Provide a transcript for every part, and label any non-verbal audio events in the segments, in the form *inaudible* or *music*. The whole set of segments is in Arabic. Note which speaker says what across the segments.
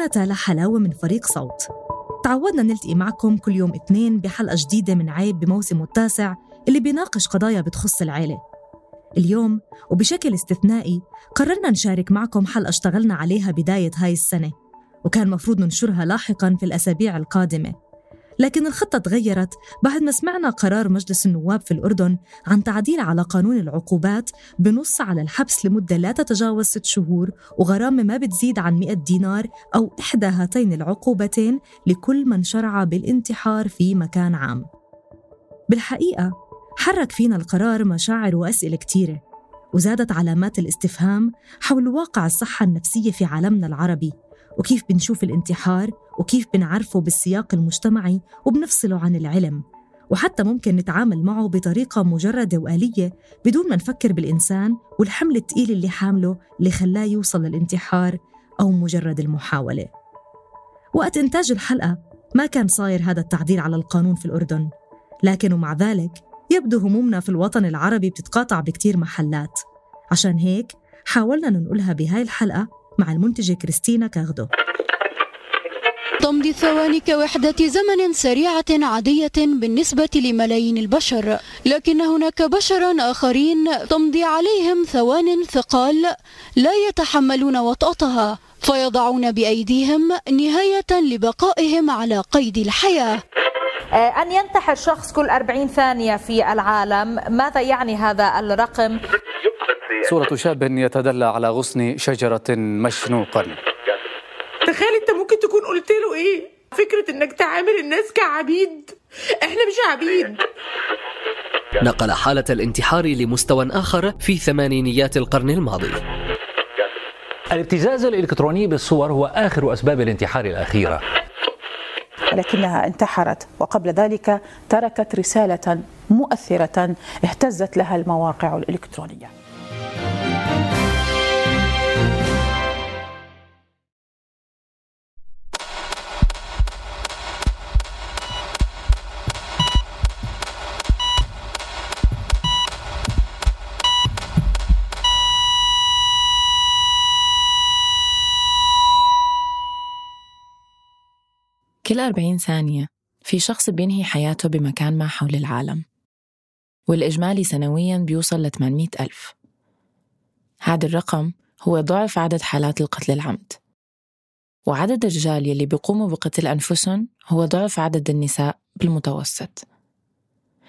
Speaker 1: أنا تالا حلاوة من فريق صوت. تعودنا نلتقي معكم كل يوم اثنين بحلقة جديدة من عيب بموسمه التاسع اللي بيناقش قضايا بتخص العيلة. اليوم وبشكل استثنائي قررنا نشارك معكم حلقة اشتغلنا عليها بداية هاي السنة وكان مفروض ننشرها لاحقا في الأسابيع القادمة. لكن الخطة تغيرت بعد ما سمعنا قرار مجلس النواب في الأردن عن تعديل على قانون العقوبات بنص على الحبس لمدة لا تتجاوز ست شهور وغرامة ما بتزيد عن 100 دينار أو إحدى هاتين العقوبتين لكل من شرع بالانتحار في مكان عام. بالحقيقة حرك فينا القرار مشاعر وأسئلة كتيرة وزادت علامات الاستفهام حول واقع الصحة النفسية في عالمنا العربي وكيف بنشوف الانتحار وكيف بنعرفه بالسياق المجتمعي وبنفصله عن العلم. وحتى ممكن نتعامل معه بطريقة مجردة وآلية بدون ما نفكر بالإنسان والحمل الثقيل اللي حامله اللي خلاه يوصل للانتحار أو مجرد المحاولة. وقت إنتاج الحلقة ما كان صاير هذا التعديل على القانون في الأردن لكن ومع ذلك يبدو همومنا في الوطن العربي بتتقاطع بكتير محلات. عشان هيك حاولنا ننقلها بهاي الحلقة مع المنتجة كريستينا كاغدو.
Speaker 2: تمضي الثواني كوحدة زمن سريعة عادية بالنسبة لملايين البشر. لكن هناك بشرا آخرين تمضي عليهم ثوان ثقال لا يتحملون وطأتها فيضعون بأيديهم نهاية لبقائهم على قيد الحياة.
Speaker 3: أن ينتحر شخص كل 40 ثانية في العالم ماذا يعني هذا الرقم؟
Speaker 4: صورة شاب يتدلى على غصن شجرة مشنوقا.
Speaker 5: تخيل انت ممكن تكون قلت له إيه؟ فكرة انك تعامل الناس كعبيد. إحنا مش عبيد.
Speaker 6: نقل حالة الانتحار لمستوى آخر في ثمانينيات القرن الماضي.
Speaker 7: الابتزاز الإلكتروني بالصور هو آخر أسباب الانتحار الأخيرة.
Speaker 8: ولكنها انتحرت وقبل ذلك تركت رسالة مؤثرة اهتزت لها المواقع الإلكترونية.
Speaker 9: كل 40 ثانية في شخص بينهي حياته بمكان ما حول العالم. والإجمالي سنوياً بيوصل ل 800 ألف. هذا الرقم هو ضعف عدد حالات القتل العمد. وعدد الرجال يلي بيقوموا بقتل أنفسهم هو ضعف عدد النساء بالمتوسط.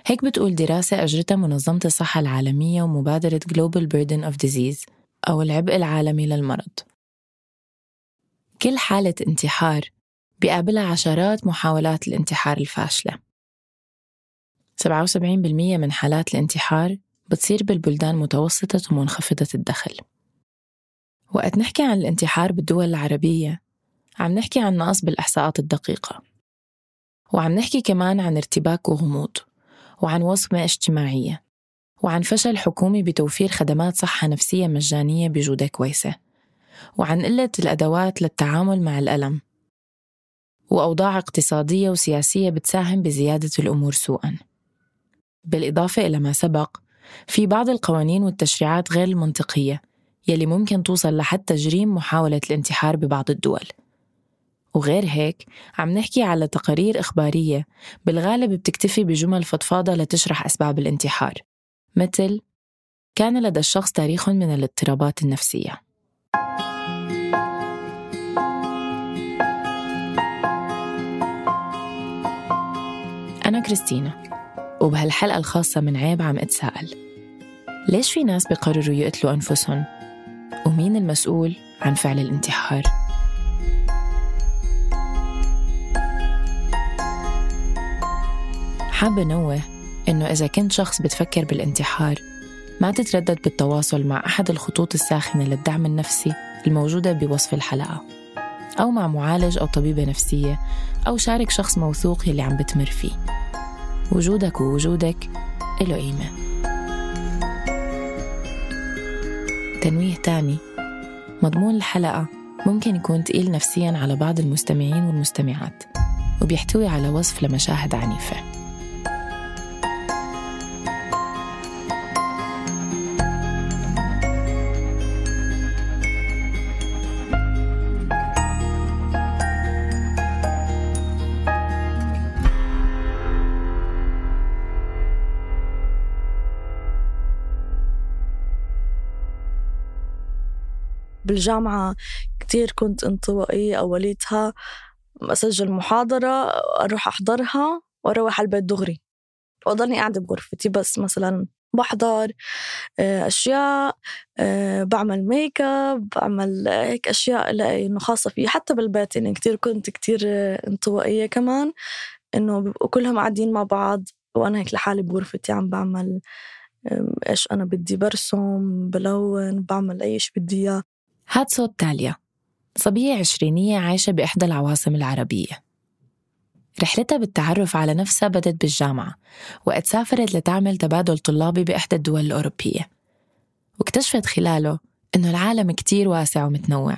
Speaker 9: هيك بتقول دراسة أجرتها منظمة الصحة العالمية ومبادرة Global Burden of Disease أو العبء العالمي للمرض. كل حالة انتحار بيقابلها عشرات محاولات الانتحار الفاشلة. 77% من حالات الانتحار بتصير بالبلدان متوسطة ومنخفضة الدخل. وقت نحكي عن الانتحار بالدول العربية عم نحكي عن نقص بالإحصاءات الدقيقة. وعم نحكي كمان عن ارتباك وغموض وعن وصمة اجتماعية وعن فشل حكومي بتوفير خدمات صحة نفسية مجانية بجودة كويسة وعن قلة الأدوات للتعامل مع الألم. وأوضاع اقتصادية وسياسية بتساهم بزيادة الأمور سوءاً. بالإضافة إلى ما سبق، في بعض القوانين والتشريعات غير المنطقية يلي ممكن توصل لحد تجريم محاولة الانتحار ببعض الدول. وغير هيك عم نحكي على تقارير إخبارية بالغالب بتكتفي بجمل فضفاضة لتشرح أسباب الانتحار مثل كان لدى الشخص تاريخ من الاضطرابات النفسية كريستينا وبهالحلقة الخاصة من عيب عم أتساءل ليش في ناس بيقرروا يقتلوا أنفسهم؟ ومين المسؤول عن فعل الانتحار؟ حابة نوه إنه إذا كنت شخص بتفكر بالانتحار ما تتردد بالتواصل مع أحد الخطوط الساخنة للدعم النفسي الموجودة بوصف الحلقة أو مع معالج أو طبيبة نفسية أو شارك شخص موثوق يلي عم بتمر فيه وجودك ووجودك له قيمة تنويه تاني مضمون الحلقة ممكن يكون تقيل نفسيا على بعض المستمعين والمستمعات وبيحتوي على وصف لمشاهد عنيفة.
Speaker 10: بالجامعة كتير كنت انطوائية أوليتها أسجل محاضرة أروح أحضرها وأروح على البيت دغري. وأضلني قاعدة بغرفتي بس مثلا بحضر آه، أشياء آه، بعمل make up بعمل هيك أشياء إنه خاصة فيي. حتى بالبيت يعني كتير كنت كتير انطوائية كمان إنه كلهم قاعدين مع بعض. وأنا هيك لحالي بغرفتي عم بعمل إيش أنا بدي برسم بلون بعمل أي شيء بدي إياه.
Speaker 9: هاد صوت تاليا. صبية عشرينية عايشة بإحدى العواصم العربية. رحلتها بالتعرف على نفسها بدت بالجامعة وقت سافرت لتعمل تبادل طلابي بإحدى الدول الأوروبية. واكتشفت خلاله إنه العالم كتير واسع ومتنوع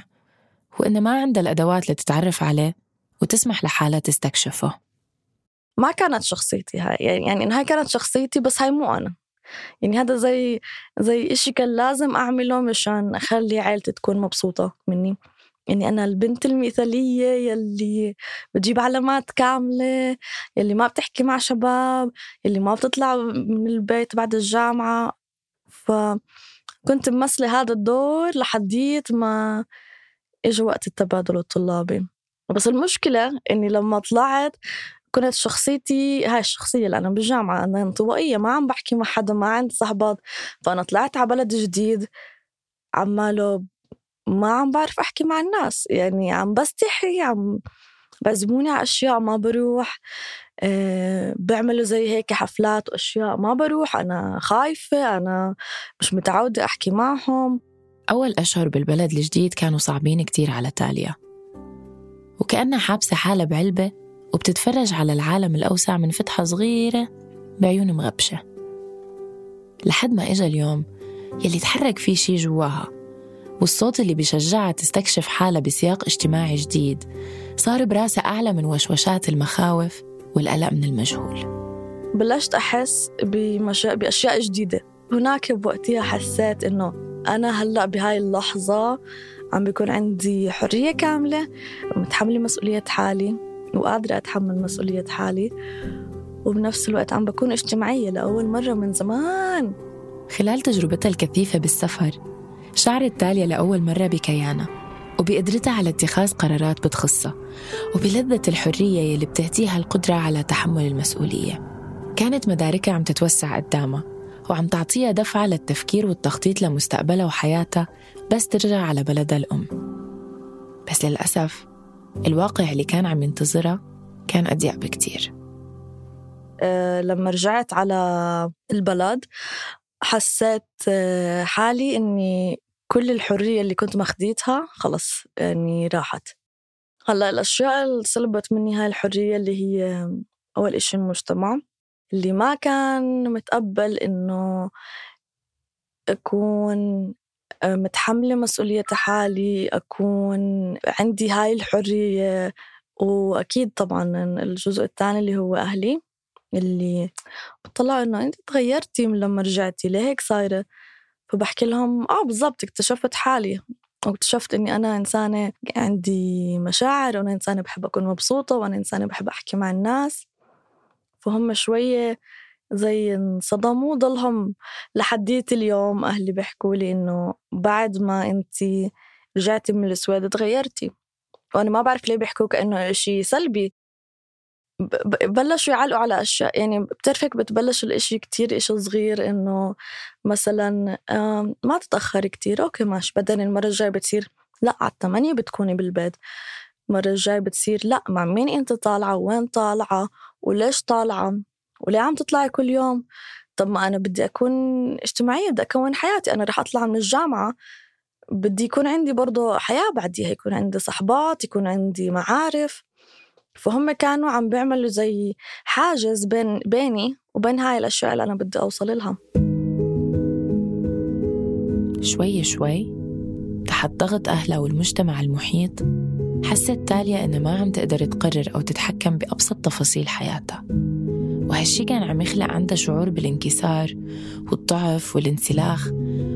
Speaker 9: وإنه ما عندها الأدوات لتتعرف عليه وتسمح لحالها تستكشفه.
Speaker 10: ما كانت شخصيتي هاي يعني, يعني هاي كانت شخصيتي بس هاي مو أنا. يعني هذا زي زي إشي كان لازم أعمله مشان أخلي عائلتي تكون مبسوطة مني. يعني أنا البنت المثالية يلي بتجيب علامات كاملة يلي ما بتحكي مع شباب يلي ما بتطلع من البيت بعد الجامعة. فكنت ممثلة هذا الدور لحديت ما إجا وقت التبادل الطلابي. بس المشكلة إني لما طلعت كنت شخصيتي هاي الشخصية اللي أنا بالجامعة أنا انطوائية ما عم بحكي مع حدا ما عندي صحبات. فأنا طلعت على بلد جديد عماله ما عم بعرف أحكي مع الناس. يعني عم بستحي عم بعزموني على أشياء ما بروح. أه بعملوا زي هيك حفلات وأشياء ما بروح. أنا خايفة أنا مش متعودة أحكي معهم.
Speaker 9: أول أشهر بالبلد الجديد كانوا صعبين كتير على تاليا. وكأنها حابسة حالها بعلبة وبتتفرج على العالم الأوسع من فتحة صغيرة بعيون مغبشة. لحد ما إجا اليوم يلي تحرك فيه شي جواها والصوت اللي بيشجعها تستكشف حالها بسياق اجتماعي جديد. صار براسها أعلى من وشوشات المخاوف والقلق من المجهول.
Speaker 10: بلشت أحس بمشا... بأشياء جديدة. هناك بوقتها حسيت إنه أنا هلأ بهاي اللحظة عم بيكون عندي حرية كاملة متحملة مسؤولية حالي. وقادرة أتحمل مسؤولية حالي. وبنفس الوقت عم بكون اجتماعية لأول مرة من زمان.
Speaker 9: خلال تجربتها الكثيفة بالسفر شعرت تاليا لأول مرة بكيانها وبقدرتها على اتخاذ قرارات بتخصها وبلذة الحرية يلي بتهديها القدرة على تحمل المسؤولية. كانت مداركها عم تتوسع قدامها وعم تعطيها دفعة للتفكير والتخطيط لمستقبلها وحياتها بس ترجع على بلدها الأم. بس للأسف الواقع اللي كان عم ينتظرها كان أضيق بكتير.
Speaker 10: أه لما رجعت على البلد حسيت آه، حالي إني كل الحرية اللي كنت مخديتها خلص يعني راحت. هلأ الأشياء اللي سلبت مني هاي الحرية اللي هي أول إشي المجتمع اللي ما كان متقبل إنه أكون متحملة مسؤولية حالي أكون عندي هاي الحرية وأكيد طبعا الجزء الثاني اللي هو أهلي اللي بطلعوا إنه أنت تغيرتي من لما رجعتي ليه هيك صايرة؟ فبحكي لهم آه بالضبط اكتشفت حالي واكتشفت إني أنا إنسانة عندي مشاعر وأنا إنسانة بحب أكون مبسوطة وأنا إنسانة بحب أحكي مع الناس. فهم شوية زي انصدموا ضلهم لحديت اليوم أهلي بيحكوا لي إنه بعد ما أنت رجعتي من السويد تغيرتي. وأنا ما بعرف ليه بيحكوا كأنه إشي سلبي. بلشوا يعلقوا على أشياء يعني بتعرفك بتبلش الإشي كتير إشي صغير إنه مثلا ما تتاخر كتير أوكي ماشي بعدين المرة الجاية بتصير لا على الثمانية بتكوني بالبيت. المرة الجاية بتصير لا مع مين أنت طالعة؟ وين طالعة؟ وليش طالعة؟ وليه عم تطلعي كل يوم. طب ما أنا بدي أكون اجتماعية بدي أكون حياتي. أنا رح أطلع من الجامعة بدي يكون عندي برضه حياة بعديها. يكون عندي صحبات يكون عندي معارف. فهم كانوا عم بيعملوا زي حاجز بين بيني وبين هاي الأشياء اللي أنا بدي أوصل لها.
Speaker 9: شوي شوي تحت ضغط أهلها والمجتمع المحيط حست تاليا إنها ما عم تقدر تقرر أو تتحكم بأبسط تفاصيل حياتها. وهالشي كان عم يخلق عندها شعور بالانكسار والضعف والانسلاخ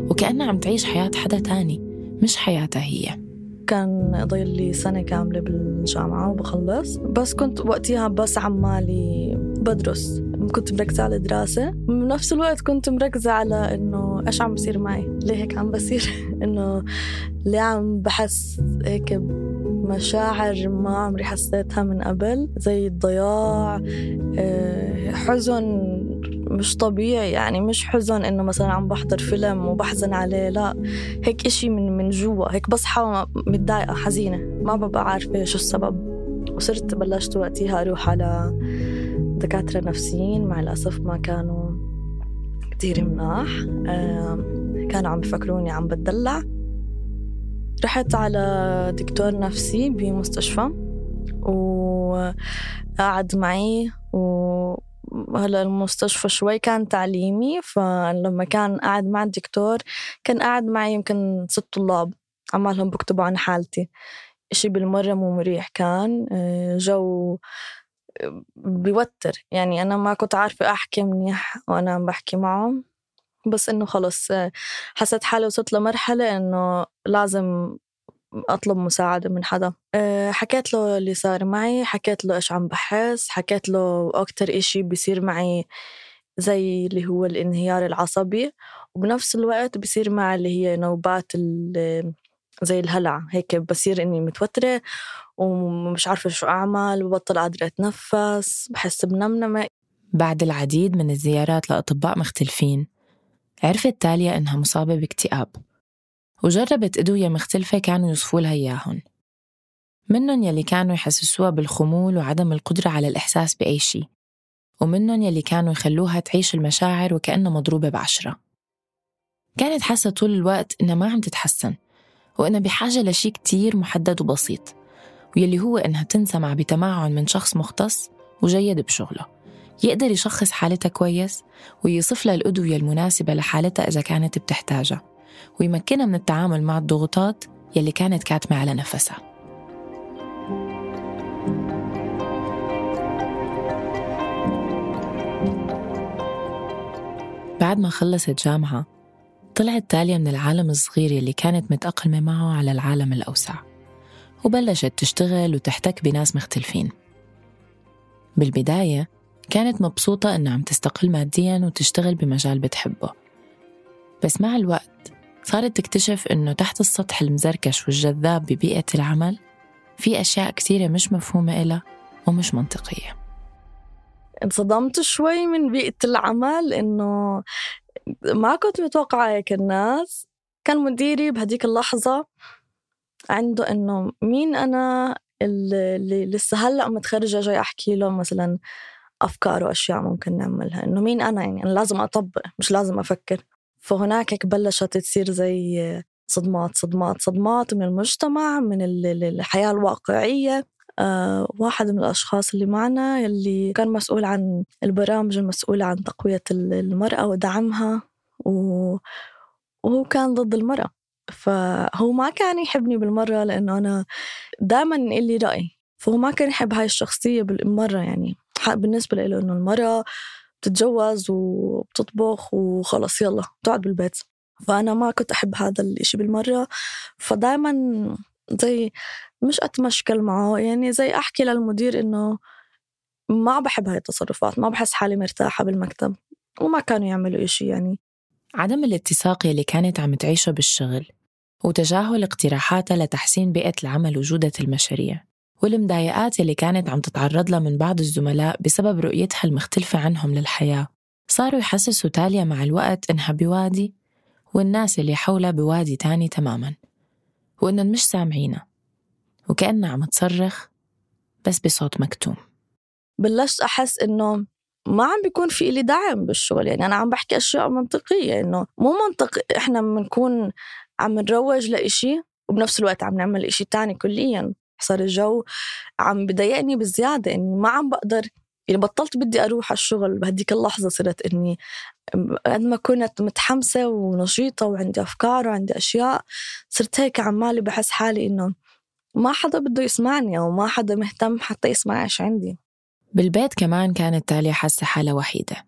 Speaker 9: وكأنها عم تعيش حياة حدا تاني مش حياتها هي.
Speaker 10: كان ضايل لي سنة كاملة بالجامعة وبخلص بس كنت وقتها بس عمالي بدرس كنت مركزة على الدراسة. بنفس الوقت كنت مركزة على إنه إيش عم بصير معي. ليه هيك عم بصير؟ *laughs* إنه ليه عم بحس هيك مشاعر ما عمري حسيتها من قبل زي الضياع آه، حزن مش طبيعي يعني مش حزن إنه مثلا عم بحضر فيلم وبحزن عليه لا هيك إشي من من جوا هيك بصحى متضايقة حزينة ما ببقى عارفة شو السبب. وصرت بلشت وقتها أروح على دكاترة نفسيين مع الأسف ما كانوا كتير مناح كانوا عم بفكروني عم بتدلع. رحت على دكتور نفسي بمستشفى وقعد معي وهلا المستشفى شوي كان تعليمي فلما كان قاعد مع الدكتور كان قاعد معي يمكن ست طلاب عمالهم بكتبوا عن حالتي. إشي بالمرة مو مريح كان آه، جو بيوتر. يعني أنا ما كنت عارفة أحكي منيح وأنا عم بحكي معه بس إنه خلص حسيت حالي وصلت لمرحلة إنه لازم أطلب مساعدة من حدا. آه، حكيت له اللي صار معي حكيت له إيش عم بحس حكيت له أكتر إشي بيصير معي زي اللي هو الانهيار العصبي وبنفس الوقت بصير معي اللي هي نوبات زي الهلع هيك بصير إني متوترة ومش عارفة شو أعمل ببطل قادرة أتنفس بحس بنمنمة.
Speaker 9: بعد العديد من الزيارات لأطباء مختلفين عرفت تاليا إنها مصابة باكتئاب وجربت أدوية مختلفة كانوا يوصفوا لها إياهن. منن يلي كانوا يحسسوها بالخمول وعدم القدرة على الإحساس بأي شيء ومنن يلي كانوا يخلوها تعيش المشاعر وكأنها مضروبة بعشرة. كانت حاسة طول الوقت إنها ما عم تتحسن وإنها بحاجة لشي كتير محدد وبسيط ويلي هو إنها تنسمع بتمعن من شخص مختص وجيد بشغله. يقدر يشخص حالتها كويس ويصف لها الأدوية المناسبة لحالتها إذا كانت بتحتاجها ويمكنها من التعامل مع الضغوطات يلي كانت كاتمة على نفسها. بعد ما خلصت جامعة طلعت تاليا من العالم الصغير يلي كانت متأقلمة معه على العالم الأوسع وبلشت تشتغل وتحتك بناس مختلفين. بالبداية كانت مبسوطة إنها عم تستقل ماديا وتشتغل بمجال بتحبه. بس مع الوقت صارت تكتشف إنه تحت السطح المزركش والجذاب ببيئة العمل في أشياء كثيرة مش مفهومة إلها ومش منطقية.
Speaker 10: انصدمت شوي من بيئة العمل إنه ما كنت متوقعة هيك الناس. كان مديري بهديك اللحظة عنده إنه مين أنا اللي لسه هلأ متخرجة جاي أحكي له مثلا أفكار وأشياء ممكن نعملها. إنه مين أنا يعني؟ أنا لازم أطبق مش لازم أفكر. فهناك بلشت تصير زي صدمات صدمات صدمات من المجتمع من الحياة الواقعية. آه واحد من الأشخاص اللي معنا يلي كان مسؤول عن البرامج المسؤولة عن تقوية المرأة ودعمها و... وهو كان ضد المرأة. فهو ما كان يحبني بالمرة لأنه أنا دائما إلي رأي. فهو ما كان يحب هاي الشخصية بالمرة يعني. بالنسبة له إنه المرأة بتتجوز وبتطبخ وخلص يلا تقعد بالبيت. فأنا ما كنت أحب هذا الإشي بالمرة. فدائما زي مش أتمشكل معه يعني زي أحكي للمدير إنه ما بحب هاي التصرفات ما بحس حالي مرتاحة بالمكتب. وما كانوا يعملوا إشي يعني.
Speaker 9: عدم الاتساق اللي كانت عم تعيشه بالشغل وتجاهل اقتراحاتها لتحسين بيئة العمل وجودة المشاريع. والمضايقات اللي كانت عم تتعرض لها من بعض الزملاء بسبب رؤيتها المختلفة عنهم للحياة. صاروا يحسسوا تاليا مع الوقت إنها بوادي والناس اللي حولها بوادي تاني تماما وإنهم مش سامعينها وكأنها عم تصرخ بس بصوت مكتوم.
Speaker 10: بلشت أحس إنه ما عم بيكون في إلي دعم بالشغل. يعني أنا عم بحكي أشياء منطقية إنه مو منطق إحنا بنكون عم نروج لإشي وبنفس الوقت عم نعمل إشي تاني كليا. صار الجو عم بضايقني بزيادة إني ما عم بقدر يعني بطلت بدي أروح على الشغل بهديك اللحظة صرت إني قد ما كنت متحمسة ونشيطة وعندي أفكار وعندي أشياء صرت هيك عمالي بحس حالي إنه ما حدا بده يسمعني أو ما حدا مهتم حتى يسمع إيش عندي.
Speaker 9: بالبيت كمان كانت تاليا حاسة حالها وحيدة.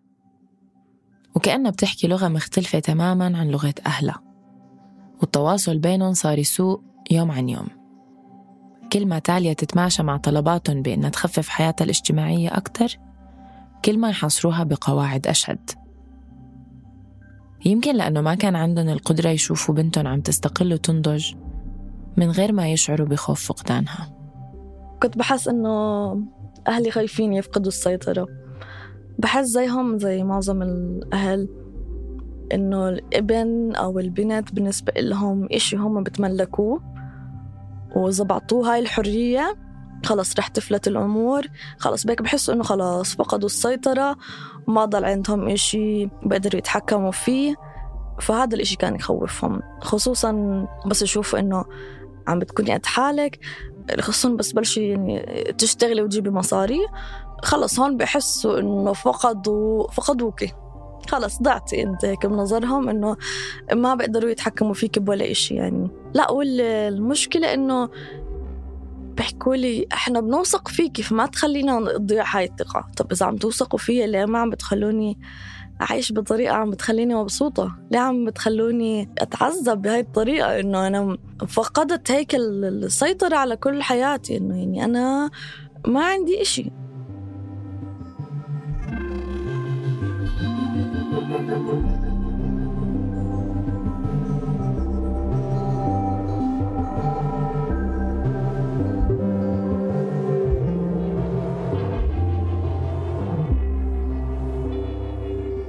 Speaker 9: وكأنها بتحكي لغة مختلفة تماما عن لغة أهلها. والتواصل بينهم صار يسوء يوم عن يوم. كل ما تاليا تتماشى مع طلباتهم بأنها تخفف حياتها الاجتماعية أكتر؟ كل ما يحصروها بقواعد أشد. يمكن لأنه ما كان عندهم القدرة يشوفوا بنتهم عم تستقل وتنضج من غير ما يشعروا بخوف فقدانها.
Speaker 10: كنت بحس إنه أهلي خايفين يفقدوا السيطرة. بحس زيهم زي معظم الأهل إنه الابن أو البنت بالنسبة لهم إشي هم بتملكوه. وإذا بعطوه هاي الحرية. خلص رح تفلت الأمور. خلص بيك بحسوا إنه خلص فقدوا السيطرة. ما ضل عندهم إشي بقدروا يتحكموا فيه. فهذا الإشي كان يخوفهم. خصوصا بس يشوفوا إنه عم بتكوني قد حالك. خصوصا بس بلشي يعني تشتغلي وتجيبي مصاري. خلص هون بحسوا إنه فقدوا فقدوكي. خلص ضعتي انت هيك بنظرهم انه ما بيقدروا يتحكموا فيك بولا إشي يعني. لا والمشكلة إنه بيحكوا لي إحنا بنوثق فيكي فما تخلينا نضيع هاي الثقة. طب إذا عم توثقوا فيا ليه ما عم بتخلوني أعيش بطريقة عم بتخليني مبسوطة؟ ليه عم بتخلوني أتعذب بهاي الطريقة؟ إنه أنا فقدت هيك السيطرة على كل حياتي إنه يعني أنا ما عندي إشي.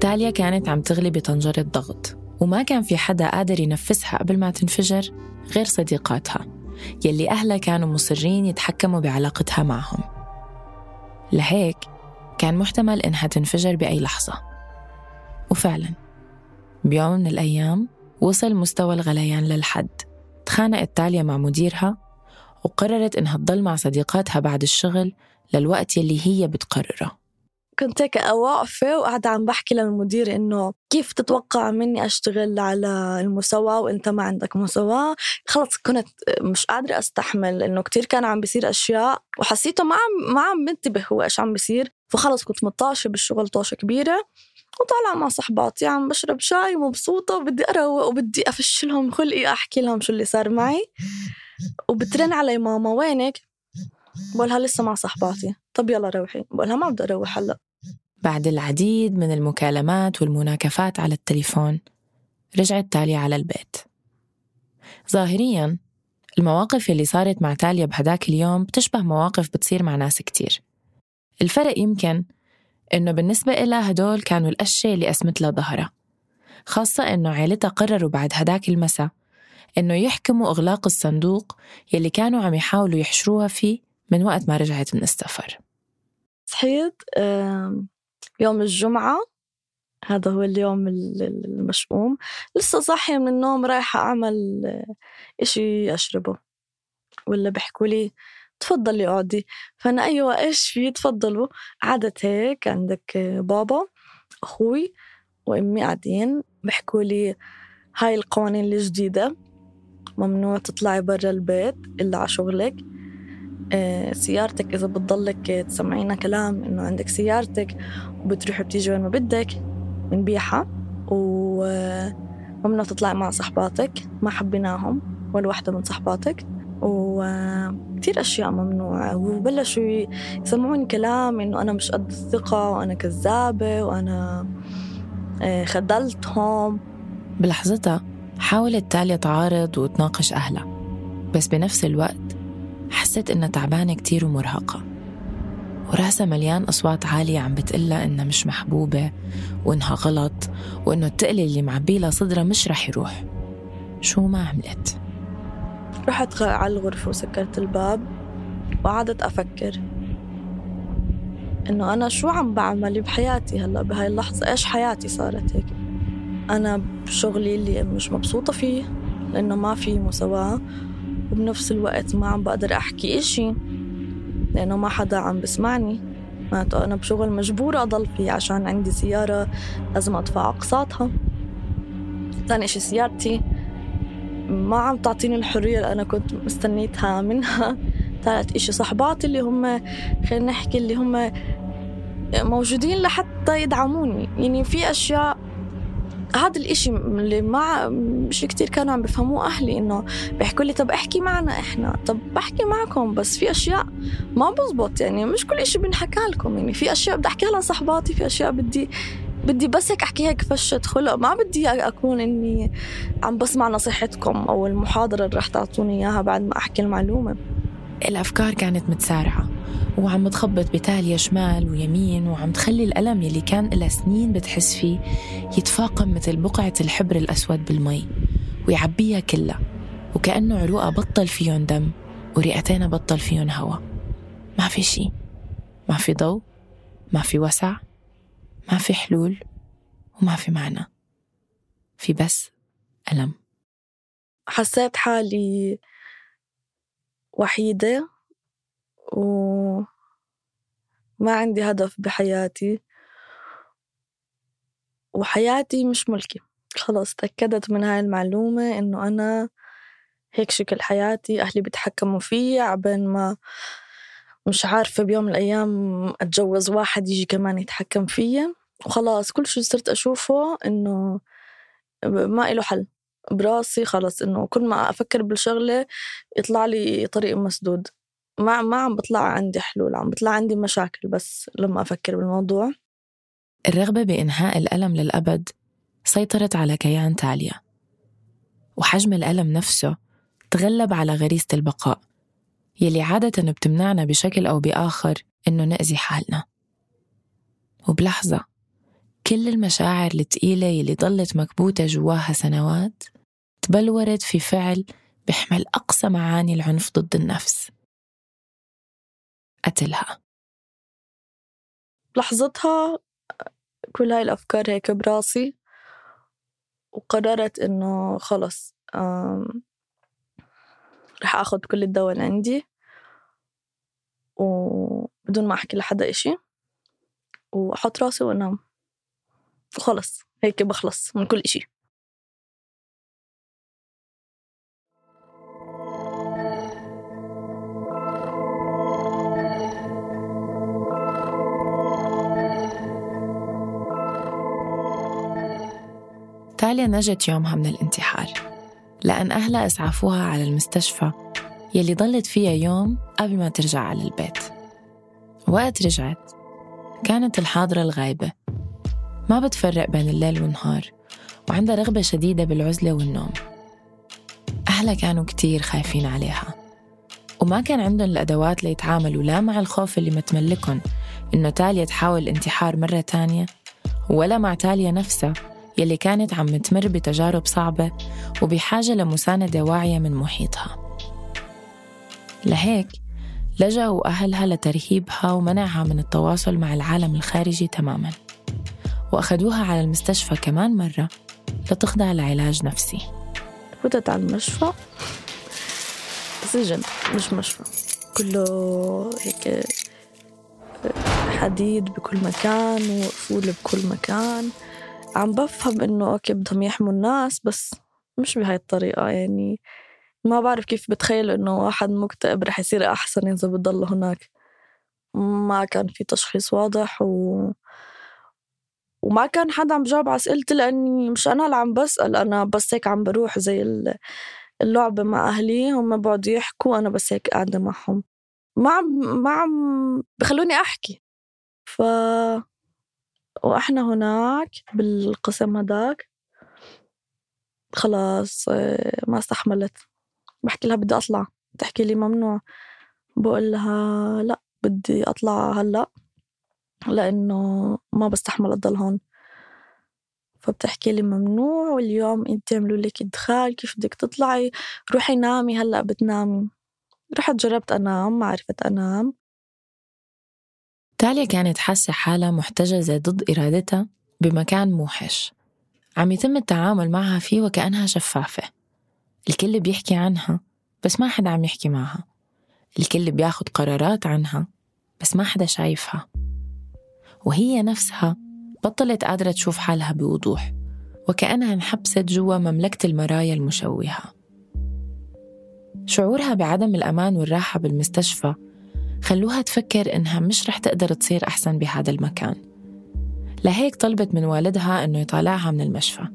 Speaker 9: تاليا كانت عم تغلي بطنجرة ضغط وما كان في حدا قادر ينفسها قبل ما تنفجر غير صديقاتها يلي أهلها كانوا مصرين يتحكموا بعلاقتها معهم. لهيك كان محتمل إنها تنفجر بأي لحظة. وفعلا بيوم من الأيام وصل مستوى الغليان للحد تخانقت تاليا مع مديرها وقررت إنها تضل مع صديقاتها بعد الشغل للوقت يلي هي بتقرره.
Speaker 10: كنت هيك واقفة وقاعدة عم بحكي للمدير إنه كيف تتوقع مني أشتغل على المساواة وأنت ما عندك مساواة؟ خلص كنت مش قادرة أستحمل إنه كتير كان عم بيصير أشياء وحسيته ما عم ما عم بنتبه هو إيش عم بيصير. فخلص كنت مطاشة بالشغل طاشة كبيرة وطالعة مع صحباتي عم بشرب شاي مبسوطة وبدي أروق وبدي أفشلهم خلقي أحكي لهم شو اللي صار معي. وبترن علي ماما وينك؟ بقولها لسه مع صحباتي. طب يلا روحي. بقولها ما بدي أروح هلأ.
Speaker 9: بعد العديد من المكالمات والمناكفات على التليفون رجعت تاليا على البيت. ظاهريا المواقف اللي صارت مع تاليا بهداك اليوم بتشبه مواقف بتصير مع ناس كتير. الفرق يمكن إنه بالنسبة إلها هدول كانوا الأشياء اللي أسمت لها ظهرها خاصة إنه عيلتها قرروا بعد هداك المساء إنه يحكموا إغلاق الصندوق يلي كانوا عم يحاولوا يحشروها فيه من وقت ما رجعت من السفر.
Speaker 10: صحيت يوم الجمعة. هذا هو اليوم المشؤوم. لسه صاحية من النوم رايحة أعمل إشي أشربه. ولا بيحكوا لي تفضلي اقعدي فأنا أيوة إيش في؟ تفضلوا. قعدت هيك عندك بابا أخوي وأمي قاعدين. بيحكوا لي هاي القوانين الجديدة. ممنوع تطلعي برا البيت إلا على شغلك. سيارتك إذا بتضلك تسمعينا كلام إنه عندك سيارتك وبتروحي بتيجي وين ما بدك بنبيعها. وممنوع تطلعي مع صحباتك ما حبيناهم ولا واحدة من صحباتك. وكتير أشياء ممنوعة. وبلشوا يسمعوني كلام إنه أنا مش قد الثقة وأنا كذابة وأنا آه، خدلتهم
Speaker 9: بلحظتها حاولت تاليا تعارض وتناقش أهلها بس بنفس الوقت حسيت إنها تعبانة كتير ومرهقة. ورأسها مليان أصوات عالية عم بتقلها إنها مش محبوبة وإنها غلط وإنه التقل اللي معبيلها صدرها مش رح يروح. شو ما عملت؟
Speaker 10: رحت على الغرفة وسكرت الباب وقعدت أفكر إنه أنا شو عم بعمل بحياتي هلأ بهاي اللحظة؟ إيش حياتي صارت هيك؟ أنا بشغلي اللي مش مبسوطة فيه لأنه ما في مساواة. وبنفس الوقت ما عم بقدر أحكي إشي لأنه ما حدا عم بسمعني. معناته أنا بشغل مجبورة أضل فيه عشان عندي سيارة لازم أدفع أقساطها. ثاني إشي سيارتي ما عم تعطيني الحرية اللي أنا كنت مستنيتها منها. ثالث إشي صحباتي اللي هم خلينا نحكي اللي هم موجودين لحتى يدعموني. يعني في أشياء هذا الإشي اللي ما مش كتير كانوا عم بفهموه أهلي إنه بيحكوا لي طب أحكي معنا إحنا طب بحكي معكم بس في أشياء ما بزبط يعني مش كل إشي بنحكى لكم يعني في أشياء بدي أحكيها لصحباتي في أشياء بدي بدي بس هيك أحكي هيك فشة خلق ما بدي أكون إني عم بسمع نصيحتكم أو المحاضرة اللي رح تعطوني إياها بعد ما أحكي المعلومة.
Speaker 9: الأفكار كانت متسارعة وعم بتخبط بتالية شمال ويمين وعم تخلي الألم يلي كان إلها سنين بتحس فيه يتفاقم مثل بقعة الحبر الأسود بالمي ويعبيها كلها وكأنه عروقها بطل فيهم دم ورئتينها بطل فيهم هوا. ما في شي. ما في ضوء ما في وسع ما في حلول وما في معنى. في بس ألم.
Speaker 10: حسيت حالي وحيدة وما عندي هدف بحياتي. وحياتي مش ملكي. خلاص تأكدت من هاي المعلومة إنه أنا هيك شكل حياتي. أهلي بيتحكموا فيي عبين ما مش عارفة بيوم من الأيام أتجوز واحد يجي كمان يتحكم فيا. وخلاص كل شيء صرت أشوفه إنه ما إله حل. براسي خلص إنه كل ما أفكر بالشغلة يطلع لي طريق مسدود. ما ما عم بطلع عندي حلول عم بطلع عندي مشاكل بس لما أفكر بالموضوع.
Speaker 9: الرغبة بإنهاء الألم للأبد سيطرت على كيان تاليا وحجم الألم نفسه تغلب على غريزة البقاء يلي عادة بتمنعنا بشكل أو بآخر إنه نأذي حالنا. وبلحظة كل المشاعر التقيلة يلي ضلت مكبوتة جواها سنوات تبلورت في فعل بيحمل أقصى معاني العنف ضد النفس. قتلها.
Speaker 10: لحظتها كل هاي الأفكار هيك براسي وقررت إنه خلص رح أخذ كل الدواء اللي عندي وبدون ما أحكي لحدا إشي وأحط راسي وأنام. وخلص هيك بخلص من كل إشي.
Speaker 9: تاليا نجت يومها من الانتحار. لأن أهلها إسعافوها على المستشفى يلي ضلت فيها يوم قبل ما ترجع على البيت. وقت رجعت كانت الحاضرة الغايبة. ما بتفرق بين الليل والنهار وعندها رغبة شديدة بالعزلة والنوم. أهلها كانوا كتير خايفين عليها. وما كان عندهم الأدوات ليتعاملوا لا مع الخوف اللي متملكهم إنه تاليا تحاول الانتحار مرة تانية ولا مع تاليا نفسها. يلي كانت عم تمر بتجارب صعبة وبحاجة لمساندة واعية من محيطها. لهيك لجأوا أهلها لترهيبها ومنعها من التواصل مع العالم الخارجي تماماً وأخذوها على المستشفى كمان مرة لتخضع لعلاج نفسي.
Speaker 10: فتت على المشفى؟ سجن مش مشفى. كله هيك حديد بكل مكان وقفول بكل مكان. عم بفهم إنه أوكي بدهم يحموا الناس بس مش بهاي الطريقة. يعني ما بعرف كيف بتخيل إنه واحد مكتئب رح يصير أحسن إذا بضل هناك. ما كان في تشخيص واضح و... وما كان حدا عم بجاوب على أسئلتي لأني مش أنا اللي عم بسأل أنا بس هيك عم بروح زي اللعبة مع أهلي هم بقعدوا يحكوا أنا بس هيك قاعدة معهم. ما عم ما عم بخلوني أحكي. ف وإحنا هناك بالقسم هداك خلاص ما استحملت. بحكي لها بدي أطلع. تحكي لي ممنوع. بقول لها لا بدي أطلع هلأ لأنه ما بستحمل أضل هون. فبتحكي لي ممنوع واليوم انت عملوا لك إدخال كيف بدك تطلعي؟ روحي نامي هلأ بتنامي. رحت جربت أنام ما عرفت أنام.
Speaker 9: تاليا كانت حاسة حالها محتجزة ضد إرادتها بمكان موحش. عم يتم التعامل معها فيه وكأنها شفافة. الكل بيحكي عنها بس ما حدا عم يحكي معها. الكل بياخد قرارات عنها بس ما حدا شايفها. وهي نفسها بطلت قادرة تشوف حالها بوضوح وكأنها انحبست جوا مملكة المرايا المشوهة. شعورها بعدم الأمان والراحة بالمستشفى خلوها تفكر إنها مش رح تقدر تصير أحسن بهذا المكان. لهيك طلبت من والدها إنه يطالعها من المشفى.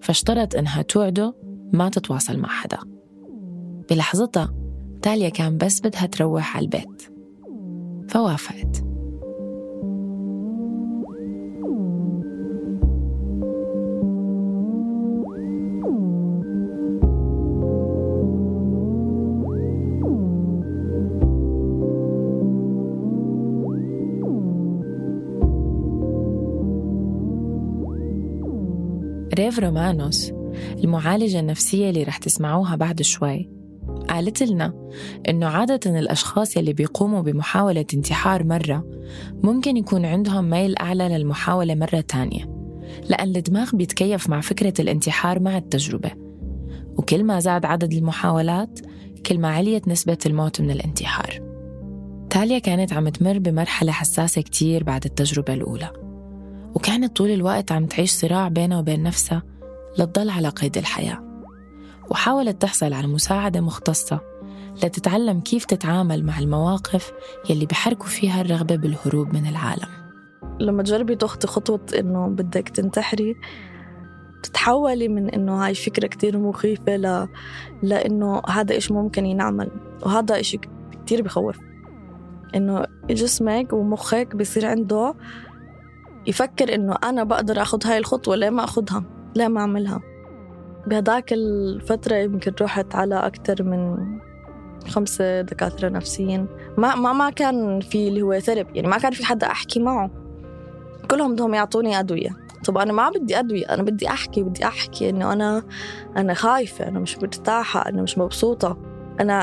Speaker 9: فاشترط إنها توعده ما تتواصل مع حدا. بلحظتها تاليا كان بس بدها تروح على البيت. فوافقت. ريف رومانوس المعالجة النفسية اللي رح تسمعوها بعد شوي. قالت لنا إنه عادة الأشخاص اللي بيقوموا بمحاولة انتحار مرة ممكن يكون عندهم ميل أعلى للمحاولة مرة تانية لأن الدماغ بيتكيف مع فكرة الانتحار مع التجربة. وكل ما زاد عدد المحاولات كل ما عليت نسبة الموت من الانتحار. تاليا كانت عم تمر بمرحلة حساسة كتير بعد التجربة الأولى. وكانت طول الوقت عم تعيش صراع بينها وبين نفسها لتضل على قيد الحياة. وحاولت تحصل على مساعدة مختصة لتتعلم كيف تتعامل مع المواقف يلي بحركوا فيها الرغبة بالهروب من العالم.
Speaker 10: لما تجربي تاخدي خطوة إنه بدك تنتحري تتحولي من إنه هاي فكرة كتير مخيفة ل... لإنه هذا إيش ممكن ينعمل وهذا إشي كتير بخوف. إنه جسمك ومخك بصير عنده يفكر إنه أنا بقدر أخذ هاي الخطوة ليه ما أخذها؟ ليه ما أعملها؟ بهداك الفترة يمكن رحت على أكثر من خمسة دكاترة نفسيين. ما ما ما كان في اللي هو ثيرابي يعني ما كان في حدا أحكي معه. كلهم بدهم يعطوني أدوية. طب أنا ما بدي أدوية أنا بدي أحكي بدي أحكي إنه أنا أنا خايفة أنا مش مرتاحة أنا مش مبسوطة. أنا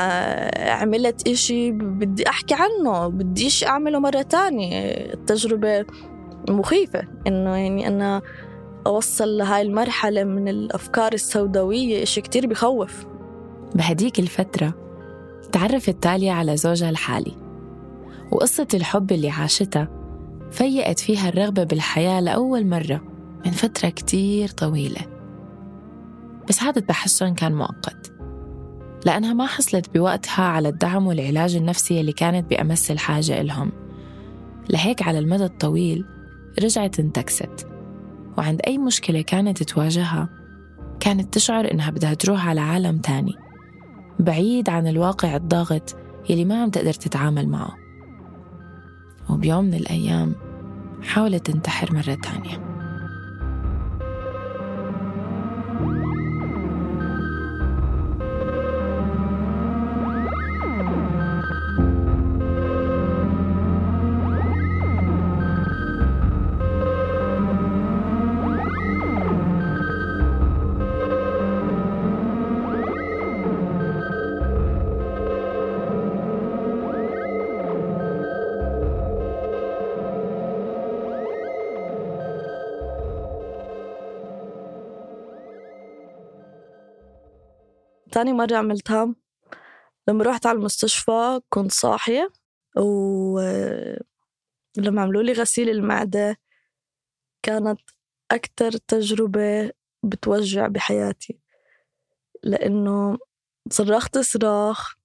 Speaker 10: عملت إشي بدي أحكي عنه بديش أعمله مرة تانية. التجربة مخيفة إنه يعني أنا أوصل لهاي المرحلة من الأفكار السوداوية إشي كتير بخوف.
Speaker 9: بهديك الفترة تعرفت تاليا على زوجها الحالي وقصة الحب اللي عاشتها فيقت فيها الرغبة بالحياة لأول مرة من فترة كتير طويلة. بس هذا التحسن كان مؤقت لأنها ما حصلت بوقتها على الدعم والعلاج النفسي اللي كانت بأمس الحاجة إلهم لهيك على المدى الطويل رجعت انتكست. وعند أي مشكلة كانت تواجهها كانت تشعر إنها بدها تروح على عالم تاني بعيد عن الواقع الضاغط يلي ما عم تقدر تتعامل معه. وبيوم من الأيام حاولت تنتحر مرة تانية.
Speaker 10: تاني مرة عملتها. لما رحت على المستشفى كنت صاحية ولما عملوا لي غسيل المعدة كانت أكتر تجربة بتوجع بحياتي لأنه صرخت صراخ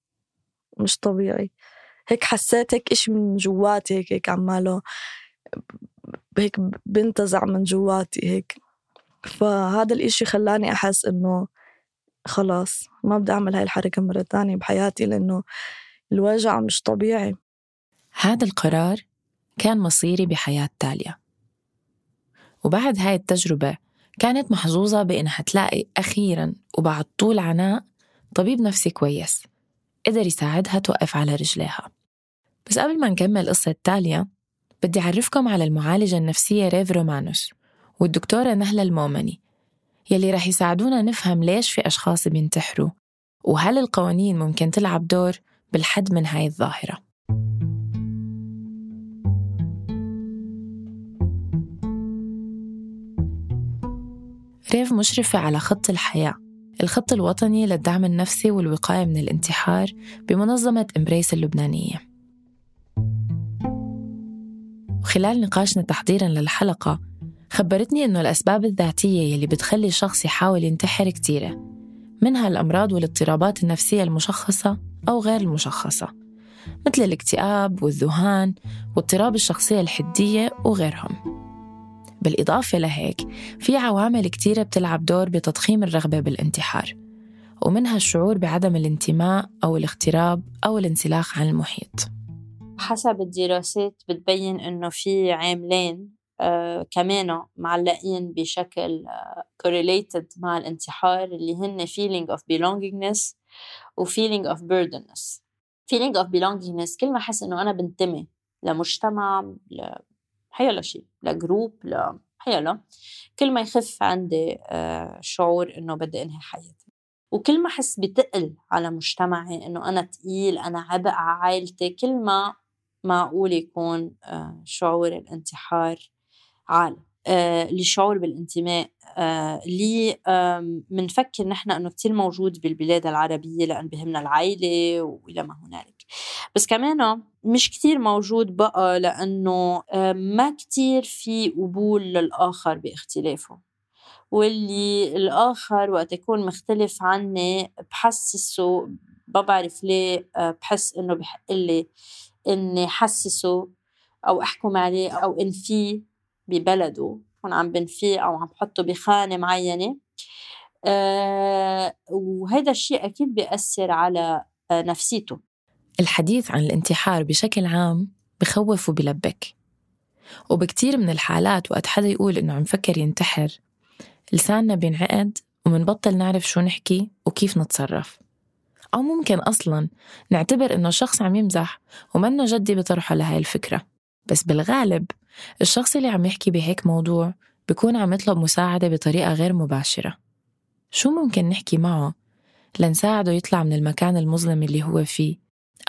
Speaker 10: مش طبيعي. هيك حسيت هيك إشي من جواتي هيك هيك عماله هيك بنتزع من جواتي هيك. فهذا الإشي خلاني أحس إنه خلاص ما بدي أعمل هاي الحركة مرة تانية بحياتي لأنه الوجع مش طبيعي.
Speaker 9: هذا القرار كان مصيري بحياة تاليا وبعد هاي التجربة كانت محظوظة بإنها تلاقي أخيرا وبعد طول عناء طبيب نفسي كويس قدر يساعدها توقف على رجليها. بس قبل ما نكمل قصة تاليا بدي أعرفكم على المعالجة النفسية ريف رومانوس والدكتورة نهلة المومني يلي رح يساعدونا نفهم ليش في أشخاص بينتحروا وهل القوانين ممكن تلعب دور بالحد من هاي الظاهرة. ريف مشرفة على خط الحياة الخط الوطني للدعم النفسي والوقاية من الانتحار بمنظمة إمبريس اللبنانية. وخلال نقاشنا تحضيرا للحلقة خبرتني إنه الأسباب الذاتية يلي بتخلي الشخص يحاول ينتحر كتيرة منها الأمراض والاضطرابات النفسية المشخصة أو غير المشخصة مثل الاكتئاب والذهان واضطراب الشخصية الحدية وغيرهم. بالإضافة لهيك في عوامل كتيرة بتلعب دور بتضخيم الرغبة بالانتحار ومنها الشعور بعدم الانتماء أو الاغتراب أو الانسلاخ عن المحيط.
Speaker 11: حسب الدراسات بتبين إنه في عاملين كمان معلقين بشكل آه correlated مع الانتحار اللي هن feeling of belongingness و feeling of burdenness. feeling of belongingness كل ما أحس إنه أنا بنتمي لمجتمع حيلا شيء لجروب ل حيلا كل ما يخف عندي آه شعور إنه بدي أنهي حياتي. وكل ما أحس بتقل على مجتمعي إنه أنا تقيل أنا عبء على عائلتي كل ما معقول يكون آه شعور الانتحار آه للشعور بالانتماء آه اللي آه منفكر نحن إنه كتير موجود بالبلاد العربية لأن بهمنا العائله وإلى ما هنالك. بس كمان مش كتير موجود بقى لأنه آه ما كتير في قبول للآخر باختلافه. واللي الآخر وقت يكون مختلف عني بحسسه ما بعرف ليه آه بحس إنه بحق لي إني حسسه أو أحكم عليه أو انفيه ببلده بكون عم بنفيه أو عم بحطه بخانة معينة. آه وهذا الشيء أكيد بيأثر على آه نفسيته.
Speaker 9: الحديث عن الانتحار بشكل عام بخوف وبلبك. وبكتير من الحالات وقت حدا يقول إنه عم فكر ينتحر لساننا بينعقد ومنبطل نعرف شو نحكي وكيف نتصرف. أو ممكن أصلا نعتبر إنه الشخص عم يمزح ومنه جدي بطرحه لهاي الفكرة. بس بالغالب الشخص اللي عم يحكي بهيك موضوع بيكون عم يطلب مساعدة بطريقة غير مباشرة. شو ممكن نحكي معه لنساعده يطلع من المكان المظلم اللي هو فيه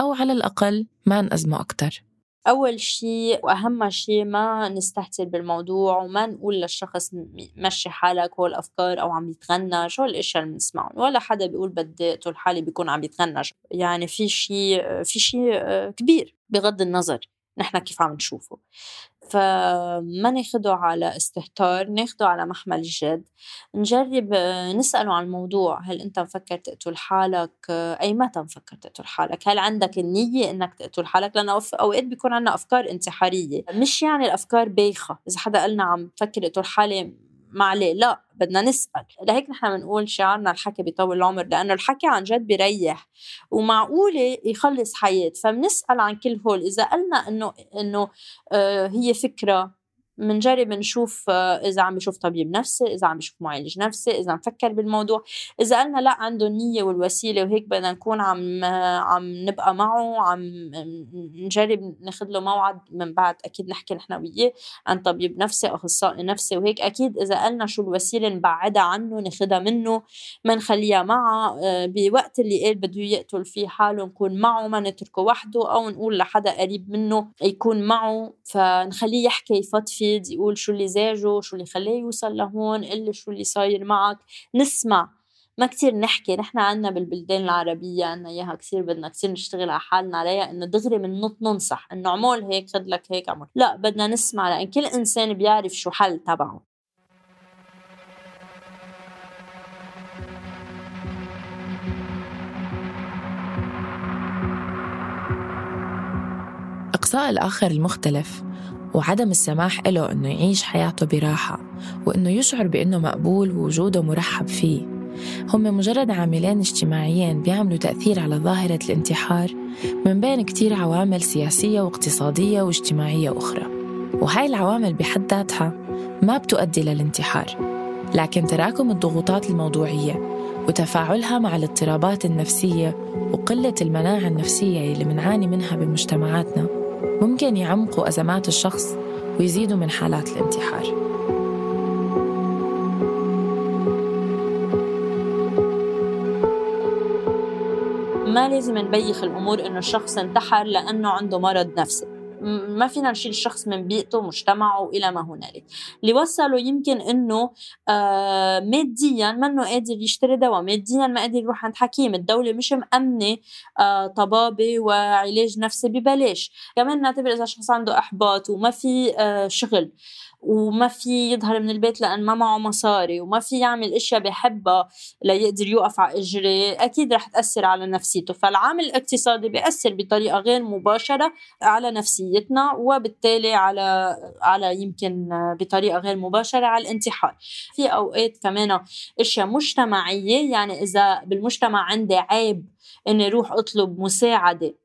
Speaker 9: أو على الأقل ما نأزمه أكتر؟
Speaker 11: أول شيء وأهم شيء ما نستهتر بالموضوع وما نقول للشخص مشي حالك هو الأفكار أو عم يتغنى شو الأشياء اللي بنسمعهم ولا حدا بيقول بدي أقتل حالي بيكون عم يتغنى. يعني في شيء في شيء كبير بغض النظر نحن كيف عم نشوفه. فما ناخده على استهتار ناخده على محمل الجد نجرب نسأله عن الموضوع. هل أنت مفكر تقتل حالك؟ أي متى مفكر تقتل حالك. هل عندك النية أنك تقتل حالك؟ لأن أوقات بيكون عندنا أفكار انتحارية. مش يعني الأفكار بايخة. إذا حدا قالنا عم فكر اقتل حالي ما عليه لا بدنا نسأل. لهيك نحن بنقول شعارنا الحكي بيطول العمر لأنه الحكي عن جد بيريح ومعقولة يخلص حياة. فبنسأل عن كل هول. إذا قلنا إنه إنه آه هي فكرة منجرب نشوف إذا عم بشوف طبيب نفسي إذا عم بشوف معالج نفسي إذا مفكر بالموضوع. إذا قلنا لا عنده النية والوسيلة وهيك بدنا نكون عم عم نبقى معه عم نجرب ناخذ له موعد من بعد أكيد نحكي نحن وياه عن طبيب نفسي أخصائي نفسي وهيك. أكيد إذا قلنا شو الوسيلة نبعدها عنه ناخذها منه ما نخليها معه بوقت اللي قال بده يقتل فيه حاله نكون معه ما نتركه وحده أو نقول لحدا قريب منه يكون معه. فنخليه يحكي يفضفض يقول شو اللي زاجه شو اللي خلاه يوصل لهون قل شو اللي صاير معك. نسمع. ما كتير نحكي. نحن عنا بالبلدان العربية عنا إياها كتير بدنا كتير نشتغل على حالنا عليها إنه دغري من نط ننصح إنه عمول هيك خد لك هيك عمول. لا بدنا نسمع لأن كل إنسان بيعرف شو حل تبعه. إقصاء الآخر المختلف. وعدم السماح له إنه يعيش حياته براحة وإنه يشعر بإنه مقبول ووجوده مرحب فيه. هم مجرد عاملين اجتماعيين بيعملوا تأثير على ظاهرة الانتحار من بين كتير عوامل سياسية واقتصادية واجتماعية أخرى. وهاي العوامل بحد ذاتها ما بتؤدي للانتحار لكن تراكم الضغوطات الموضوعية
Speaker 9: وتفاعلها مع الاضطرابات النفسية وقلة المناعة النفسية اللي منعاني منها بمجتمعاتنا. ممكن يعمقوا أزمات الشخص ويزيدوا من حالات الانتحار.
Speaker 11: ما لازم نبيخ الأمور إنه الشخص انتحر لأنه عنده مرض نفسي. ما فينا نشيل الشخص من بيئته مجتمعه إلى ما هنالك. اللي وصله يمكن إنه آه ماديا منه قادر يشتري دواء ماديا ما قادر يروح عند حكيم. الدولة مش مأمنة آه طبابة وعلاج نفسي ببلاش. كمان نعتبر إذا شخص عنده إحباط وما في آه شغل. وما في يظهر من البيت لأن ما معه مصاري وما في يعمل إشياء بحبها ليقدر يوقف على إجري. أكيد رح تأثر على نفسيته. فالعامل الاقتصادي بيأثر بطريقة غير مباشرة على نفسيتنا وبالتالي على على يمكن بطريقة غير مباشرة على الانتحار. في أوقات كمان إشياء مجتمعية يعني إذا بالمجتمع عندي عيب إني أروح أطلب مساعدة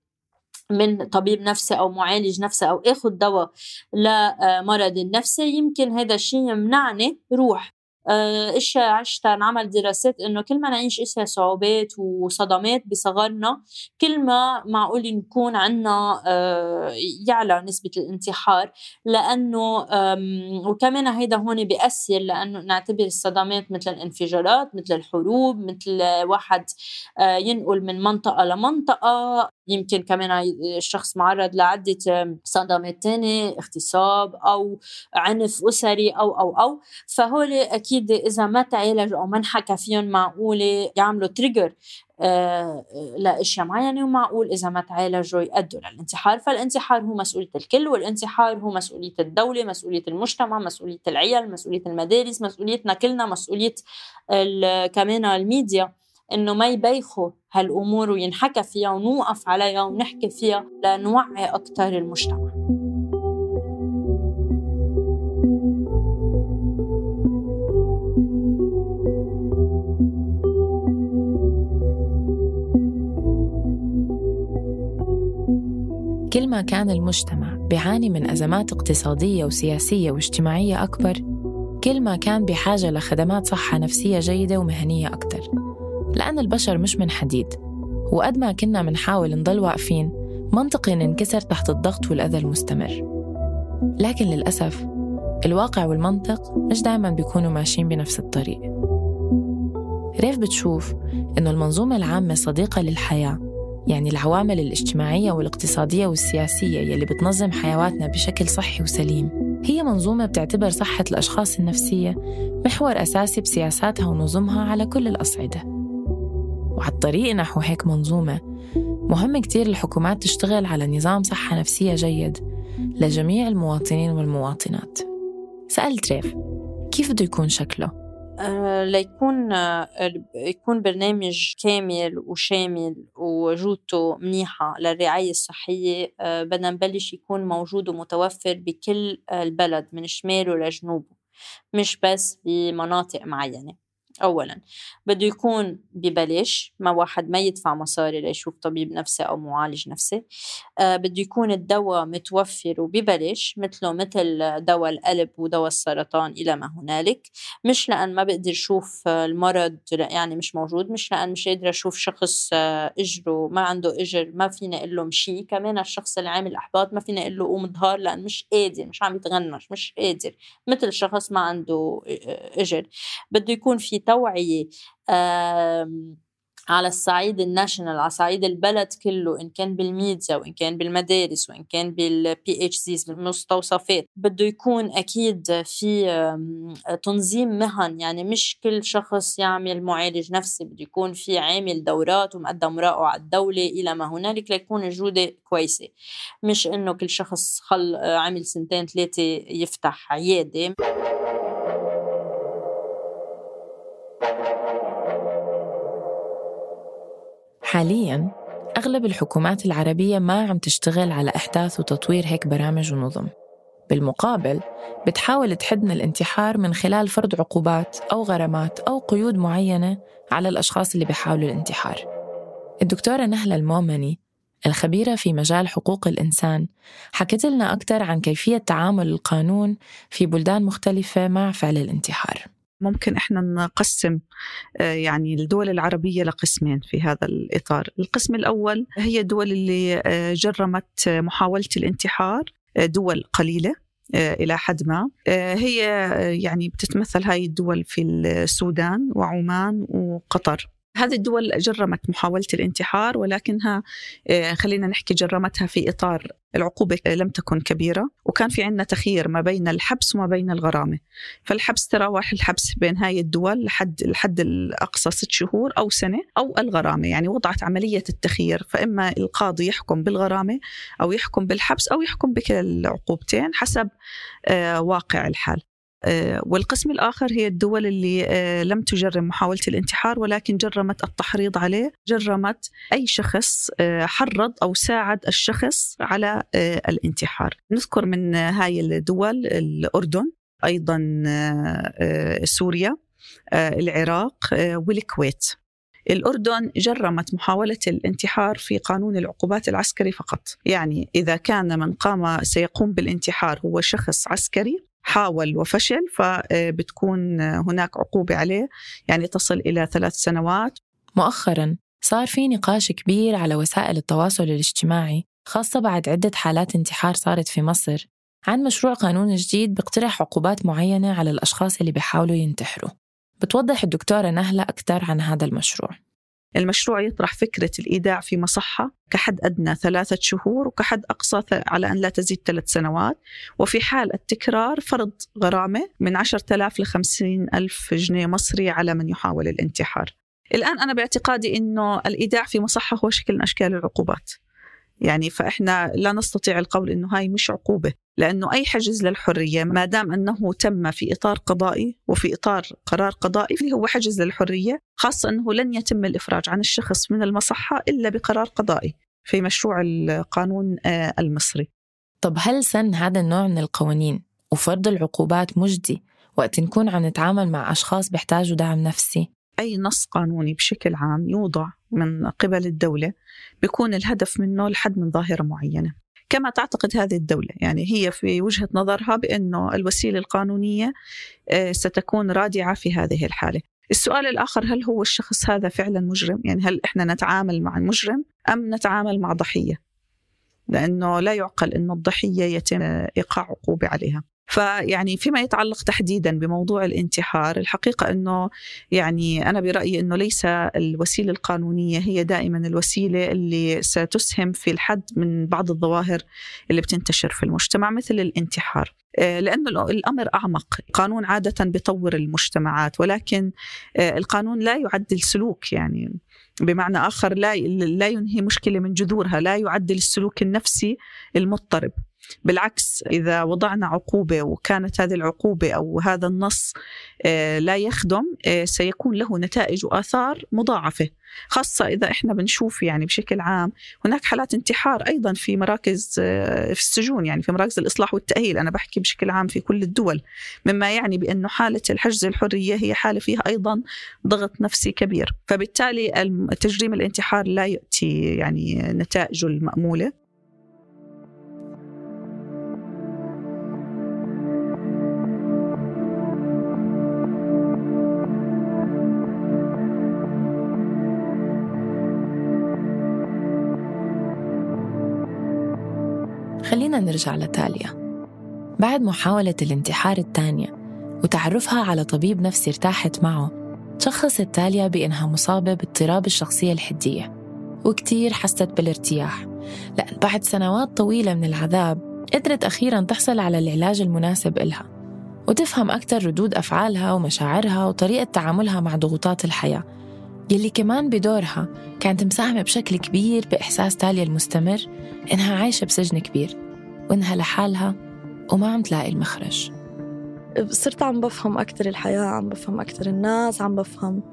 Speaker 11: من طبيب نفسي أو معالج نفسي أو اخذ دواء لمرض النفسي يمكن هذا الشيء يمنعني روح. آه، اشياء عشتها انعمل دراسات إنه كل ما نعيش إشياء صعوبات وصدمات بصغرنا كل ما معقول نكون عنا آه، يعلى نسبة الانتحار. لأنه وكمان هيدا هون بيأثر لأنه نعتبر الصدمات مثل الانفجارات مثل الحروب مثل واحد آه، ينقل من منطقة لمنطقة. يمكن كمان الشخص معرض لعدة صدمات تانية اغتصاب أو عنف أسري أو أو أو. فهول أكيد إذا ما تعالجوا أو ما انحكى فيهم معقولة يعملوا تريجر آه لأشياء معينة ومعقول إذا ما تعالجوا يؤدوا للانتحار. فالانتحار هو مسؤولية الكل والانتحار هو مسؤولية الدولة مسؤولية المجتمع مسؤولية العيال مسؤولية المدارس مسؤوليتنا كلنا مسؤولية كمان الميديا. إنه ما يبيخوا هالأمور وينحكى فيها ونوقف عليها ونحكي فيها لنوعي أكثر المجتمع.
Speaker 9: كل ما كان المجتمع بيعاني من أزمات اقتصادية وسياسية واجتماعية أكبر كل ما كان بحاجة لخدمات صحة نفسية جيدة ومهنية أكثر لأن البشر مش من حديد. وقد ما كنا منحاول نضل واقفين منطقي ننكسر تحت الضغط والأذى المستمر. لكن للأسف الواقع والمنطق مش دايما بيكونوا ماشيين بنفس الطريق. ريف بتشوف إنه المنظومة العامة صديقة للحياة يعني العوامل الاجتماعية والاقتصادية والسياسية يلي بتنظم حيواتنا بشكل صحي وسليم. هي منظومة بتعتبر صحة الأشخاص النفسية محور أساسي بسياساتها ونظمها على كل الأصعدة. وعلى الطريق نحو هيك منظومة. مهم كتير الحكومات تشتغل على نظام صحة نفسية جيد لجميع المواطنين والمواطنات. سألت ريف كيف بده يكون شكله؟
Speaker 11: أه ليكون أه يكون برنامج كامل وشامل وجودته منيحة للرعاية الصحية. أه بدنا نبلش يكون موجود ومتوفر بكل البلد من شماله لجنوبه مش بس بمناطق معينة. أولا. بده يكون ببلاش ما واحد ما يدفع مصاري ليشوف طبيب نفسي أو معالج نفسي آه بده يكون الدواء متوفر وببلاش مثله مثل دواء القلب ودواء السرطان إلى ما هنالك. مش لأن ما بقدر شوف المرض يعني مش موجود مش لأن مش قادرة أشوف شخص آه إجره ما عنده إجر ما فينا أقول له مشي كمان الشخص اللي عامل أحباط ما فينا أقول له قوم ظهر لأن مش قادر مش عم يتغنش مش قادر. مثل شخص ما عنده آه، إجر. بده يكون في توعية على الصعيد ال national على صعيد البلد كله إن كان بالميديا وإن كان بالمدارس وإن كان بال PHCs بالمستوصفات. بده يكون أكيد في تنظيم مهن. يعني مش كل شخص يعمل معالج نفسي بده يكون في عامل دورات ومقدم أوراقه على الدولة إلى ما هنالك ليكون الجودة كويسة. مش إنه كل شخص خل عمل سنتين ثلاثة يفتح عيادة.
Speaker 9: حالياً أغلب الحكومات العربية ما عم تشتغل على إحداث وتطوير هيك برامج ونظم. بالمقابل بتحاول تحد من الانتحار من خلال فرض عقوبات أو غرامات أو قيود معينة على الأشخاص اللي بيحاولوا الانتحار. الدكتورة نهلة المؤمني الخبيرة في مجال حقوق الإنسان حكت لنا أكثر عن كيفية تعامل القانون في بلدان مختلفة مع فعل الانتحار.
Speaker 12: ممكن إحنا نقسم آه، يعني الدول العربية لقسمين في هذا الإطار، القسم الأول هي الدول اللي آه، جرمت محاولة الانتحار، آه، دول قليلة إلى حد ما. هي يعني بتتمثل هاي الدول في السودان وعمان وقطر. هذه الدول جرمت محاولة الانتحار ولكنها آه، خلينا نحكي جرمتها في إطار العقوبة لم تكن كبيرة وكان في عندنا تخيير ما بين الحبس وما بين الغرامة. فالحبس تراوح الحبس بين هاي الدول لحد الحد الأقصى ست شهور أو سنة أو الغرامة. يعني وضعت عملية التخيير فإما القاضي يحكم بالغرامة أو يحكم بالحبس أو يحكم بكلا العقوبتين حسب آه، واقع الحال. والقسم الآخر هي الدول اللي آه، لم تجرم محاولة الانتحار ولكن جرمت التحريض عليه. جرمت أي شخص آه، حرض أو ساعد الشخص على الانتحار. نذكر من هاي الدول الأردن أيضا سوريا العراق والكويت. الأردن جرمت محاولة الانتحار في قانون العقوبات العسكري فقط. يعني إذا كان من قام سيقوم بالانتحار هو شخص عسكري حاول وفشل فبتكون هناك عقوبة عليه. يعني تصل إلى ثلاث سنوات.
Speaker 9: مؤخرا صار في نقاش كبير على وسائل التواصل الاجتماعي خاصة بعد عدة حالات انتحار صارت في مصر عن مشروع قانون جديد بيقترح عقوبات معينة على الأشخاص اللي بيحاولوا ينتحروا. بتوضح الدكتورة نهلة أكثر عن هذا المشروع.
Speaker 12: المشروع يطرح فكرة الإيداع في مصحة كحد أدنى ثلاثة شهور وكحد أقصى على أن لا تزيد ثلاث سنوات وفي حال التكرار فرض غرامة من 10,000 ل 50,000 جنيه مصري على من يحاول الانتحار. الآن أنا باعتقادي أنه الإيداع في مصحة هو شكل من أشكال العقوبات. يعني فإحنا لا نستطيع القول أنه هاي مش عقوبة لأنه أي حجز للحرية ما دام أنه تم في إطار قضائي وفي إطار قرار قضائي اللي هو حجز للحرية خاصة أنه لن يتم الإفراج عن الشخص من المصحة إلا بقرار قضائي في مشروع القانون آه، المصري
Speaker 9: طب هل سن هذا النوع من القوانين وفرض العقوبات مجدي وقت نكون عم نتعامل مع أشخاص بيحتاجوا دعم نفسي؟
Speaker 12: أي نص قانوني بشكل عام يوضع من قبل الدولة بيكون الهدف منه الحد من ظاهرة معينة. كما تعتقد هذه الدولة يعني هي في وجهة نظرها بأنه الوسيلة القانونية آه، ستكون رادعة في هذه الحالة. السؤال الآخر هل هو الشخص هذا فعلا مجرم؟ يعني هل إحنا نتعامل مع المجرم أم نتعامل مع ضحية؟ لأنه لا يعقل أن الضحية يتم إيقاع عقوبة عليها. فيعني فيما يتعلق تحديدا بموضوع الانتحار الحقيقة أنه يعني أنا برأيي أنه ليس الوسيلة القانونية هي دائما الوسيلة اللي ستسهم في الحد من بعض الظواهر اللي بتنتشر في المجتمع مثل الانتحار. آه، لأنه الأمر أعمق القانون عادة بيطور المجتمعات ولكن آه، القانون لا يعدل سلوك يعني بمعنى آخر لا لا ينهي مشكلة من جذورها لا يعدل السلوك النفسي المضطرب. بالعكس إذا وضعنا عقوبة وكانت هذه العقوبة أو هذا النص آه، لا يخدم آه، سيكون له نتائج وآثار مضاعفة. خاصة إذا إحنا بنشوف يعني بشكل عام هناك حالات انتحار أيضا في مراكز آه، في السجون يعني في مراكز الإصلاح والتأهيل. أنا بحكي بشكل عام في كل الدول مما يعني بأنه حالة الحجز الحرية هي حالة فيها أيضا ضغط نفسي كبير. فبالتالي تجريم الانتحار لا يأتي يعني نتائجه المأمولة.
Speaker 9: خلينا نرجع لتاليا. بعد محاولة الانتحار الثانية وتعرفها على طبيب نفسي ارتاحت معه شخصت تاليا بأنها مصابة باضطراب الشخصية الحدية وكتير حست بالارتياح لأن بعد سنوات طويلة من العذاب قدرت أخيرا تحصل على العلاج المناسب إلها وتفهم أكثر ردود أفعالها ومشاعرها وطريقة تعاملها مع ضغوطات الحياة. يلي كمان بدورها كانت مساهمة بشكل كبير بإحساس تاليا المستمر إنها عايشة بسجن كبير وإنها لحالها وما عم تلاقي المخرج.
Speaker 10: صرت عم بفهم أكتر الحياة عم بفهم أكتر الناس عم بفهم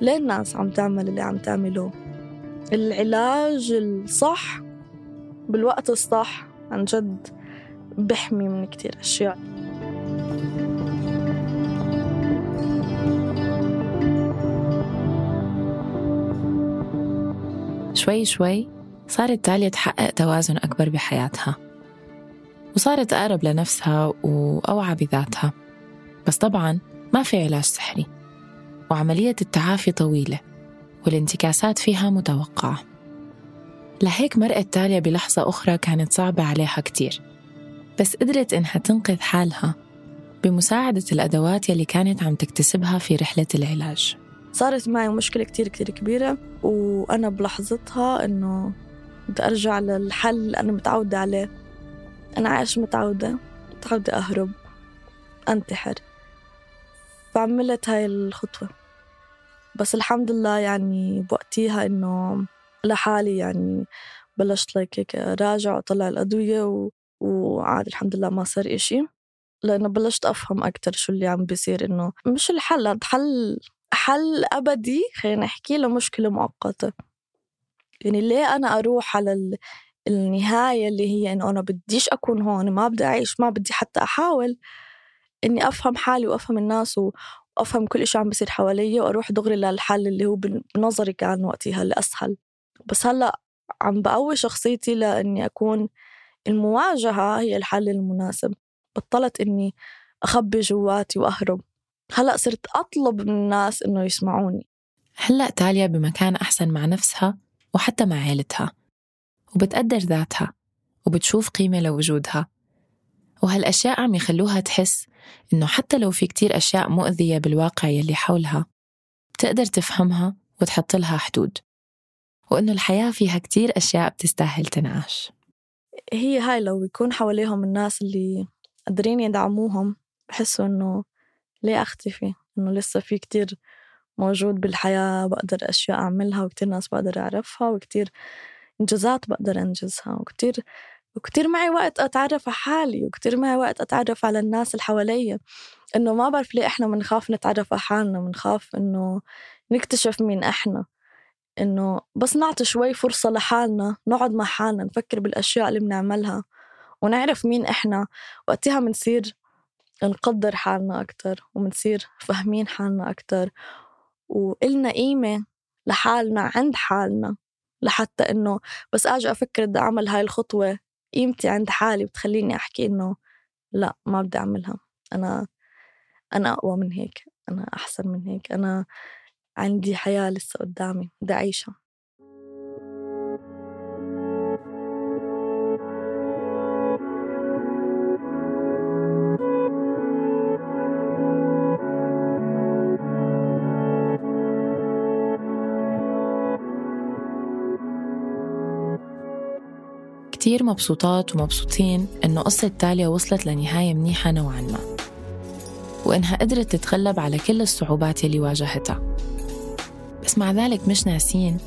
Speaker 10: ليه الناس عم تعمل اللي عم تعمله. العلاج الصح بالوقت الصح عن جد بحمي من كتير أشياء.
Speaker 9: شوي شوي صارت تاليا تحقق توازن أكبر بحياتها وصارت أقرب لنفسها وأوعى بذاتها. بس طبعا ما في علاج سحري وعملية التعافي طويلة والانتكاسات فيها متوقعة. لهيك مرقت تاليا بلحظة أخرى كانت صعبة عليها كتير بس قدرت إنها تنقذ حالها بمساعدة الأدوات يلي كانت عم تكتسبها في رحلة العلاج.
Speaker 10: صارت معي مشكلة كتير كتير كبيرة وأنا بلحظتها إنه بدي أرجع للحل اللي أنا متعودة عليه. أنا عايش متعودة متعودة أهرب أنتحر. فعملت هاي الخطوة. بس الحمد لله يعني بوقتيها إنه لحالي يعني بلشت لك راجع وطلع الأدوية و... وعاد الحمد لله ما صار إشي. لأنه بلشت أفهم أكتر شو اللي عم بيصير إنه مش الحل هذا حل حل أبدي خلينا نحكي لمشكلة مؤقتة. يعني ليه أنا أروح على ال... النهاية اللي هي إنه أنا بديش أكون هون ما بدي أعيش ما بدي حتى أحاول إني أفهم حالي وأفهم الناس وأفهم كل إشي عم بصير حوالي وأروح دغري للحل اللي هو بنظري كان وقتها اللي أسهل بس هلأ عم بقوي شخصيتي لإني أكون المواجهة هي الحل المناسب. بطلت إني أخبي جواتي وأهرب. هلأ صرت أطلب من الناس إنه يسمعوني.
Speaker 9: هلأ تاليا بمكان أحسن مع نفسها وحتى مع عيلتها وبتقدر ذاتها وبتشوف قيمة لوجودها. وهالأشياء عم يخلوها تحس إنه حتى لو في كتير أشياء مؤذية بالواقع يلي حولها بتقدر تفهمها وتحط لها حدود. وإنه الحياة فيها كتير أشياء بتستاهل تنعاش.
Speaker 10: هي هاي لو يكون حواليهم الناس اللي قادرين يدعموهم بحسوا إنه ليه أختفي؟ إنه لسه في كتير موجود بالحياة بقدر أشياء أعملها وكتير ناس بقدر أعرفها وكتير إنجازات بقدر أنجزها وكتير وكتير معي وقت أتعرف على حالي وكتير معي وقت أتعرف على الناس اللي حواليا. إنه ما بعرف ليه إحنا بنخاف نتعرف على حالنا بنخاف إنه نكتشف مين إحنا. إنه بس نعطي شوي فرصة لحالنا نقعد مع حالنا نفكر بالأشياء اللي بنعملها ونعرف مين إحنا. وقتها بنصير نقدر حالنا أكتر وبنصير فاهمين حالنا أكتر. وإلنا قيمة لحالنا عند حالنا لحتى إنه بس أجي أفكر بدي أعمل هاي الخطوة قيمتي عند حالي بتخليني أحكي إنه لا ما بدي أعملها. أنا أنا أقوى من هيك أنا أحسن من هيك أنا عندي حياة لسه قدامي بدي أعيشها.
Speaker 9: كتير مبسوطات ومبسوطين إنه قصة تاليا وصلت لنهاية منيحة نوعا ما. وإنها قدرت تتغلب على كل الصعوبات اللي واجهتها. بس مع ذلك مش ناسين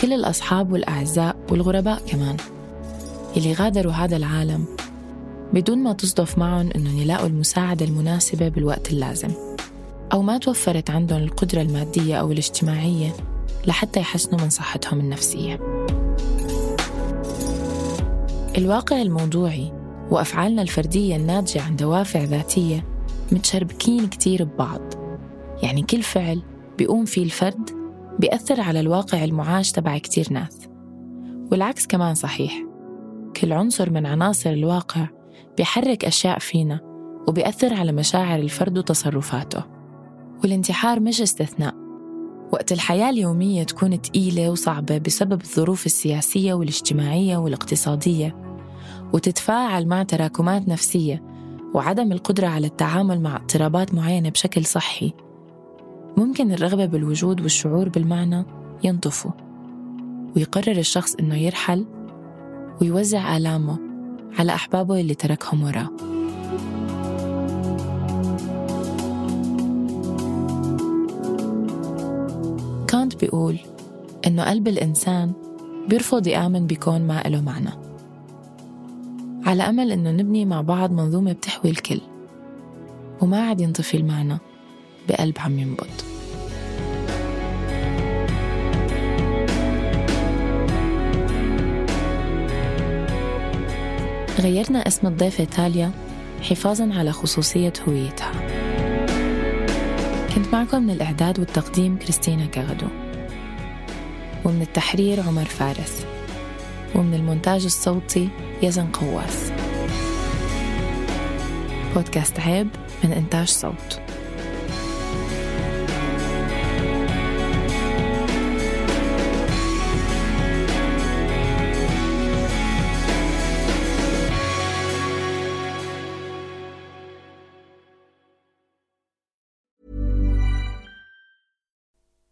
Speaker 9: كل الأصحاب والأعزاء والغرباء كمان اللي غادروا هذا العالم بدون ما تصدف معهم إنهم يلاقوا المساعدة المناسبة بالوقت اللازم. أو ما توفرت عندهم القدرة المادية أو الاجتماعية لحتى يحسنوا من صحتهم النفسية. الواقع الموضوعي وأفعالنا الفردية الناتجة عن دوافع ذاتية متشربكين كتير ببعض. يعني كل فعل بيقوم فيه الفرد بيأثر على الواقع المعاش تبع كتير ناس. والعكس كمان صحيح. كل عنصر من عناصر الواقع بيحرك أشياء فينا وبيأثر على مشاعر الفرد وتصرفاته. والانتحار مش استثناء. وقت الحياة اليومية تكون تقيلة وصعبة بسبب الظروف السياسية والاجتماعية والاقتصادية وتتفاعل مع تراكمات نفسية وعدم القدرة على التعامل مع اضطرابات معينة بشكل صحي. ممكن الرغبة بالوجود والشعور بالمعنى ينطفوا ويقرر الشخص إنه يرحل ويوزع آلامه على أحبابه اللي تركهم وراه. كانت بيقول إنه قلب الإنسان بيرفض يآمن بكون ما له معنى. على أمل إنه نبني مع بعض منظومة بتحوي الكل. وما عاد ينطفي المعنى بقلب عم ينبض. غيرنا اسم الضيفة تاليا حفاظا على خصوصية هويتها. كنت معكم من الإعداد والتقديم كريستينا كغدو. ومن التحرير عمر فارس. ومن المونتاج الصوتي يزن قواس. بودكاست عيب من إنتاج صوت.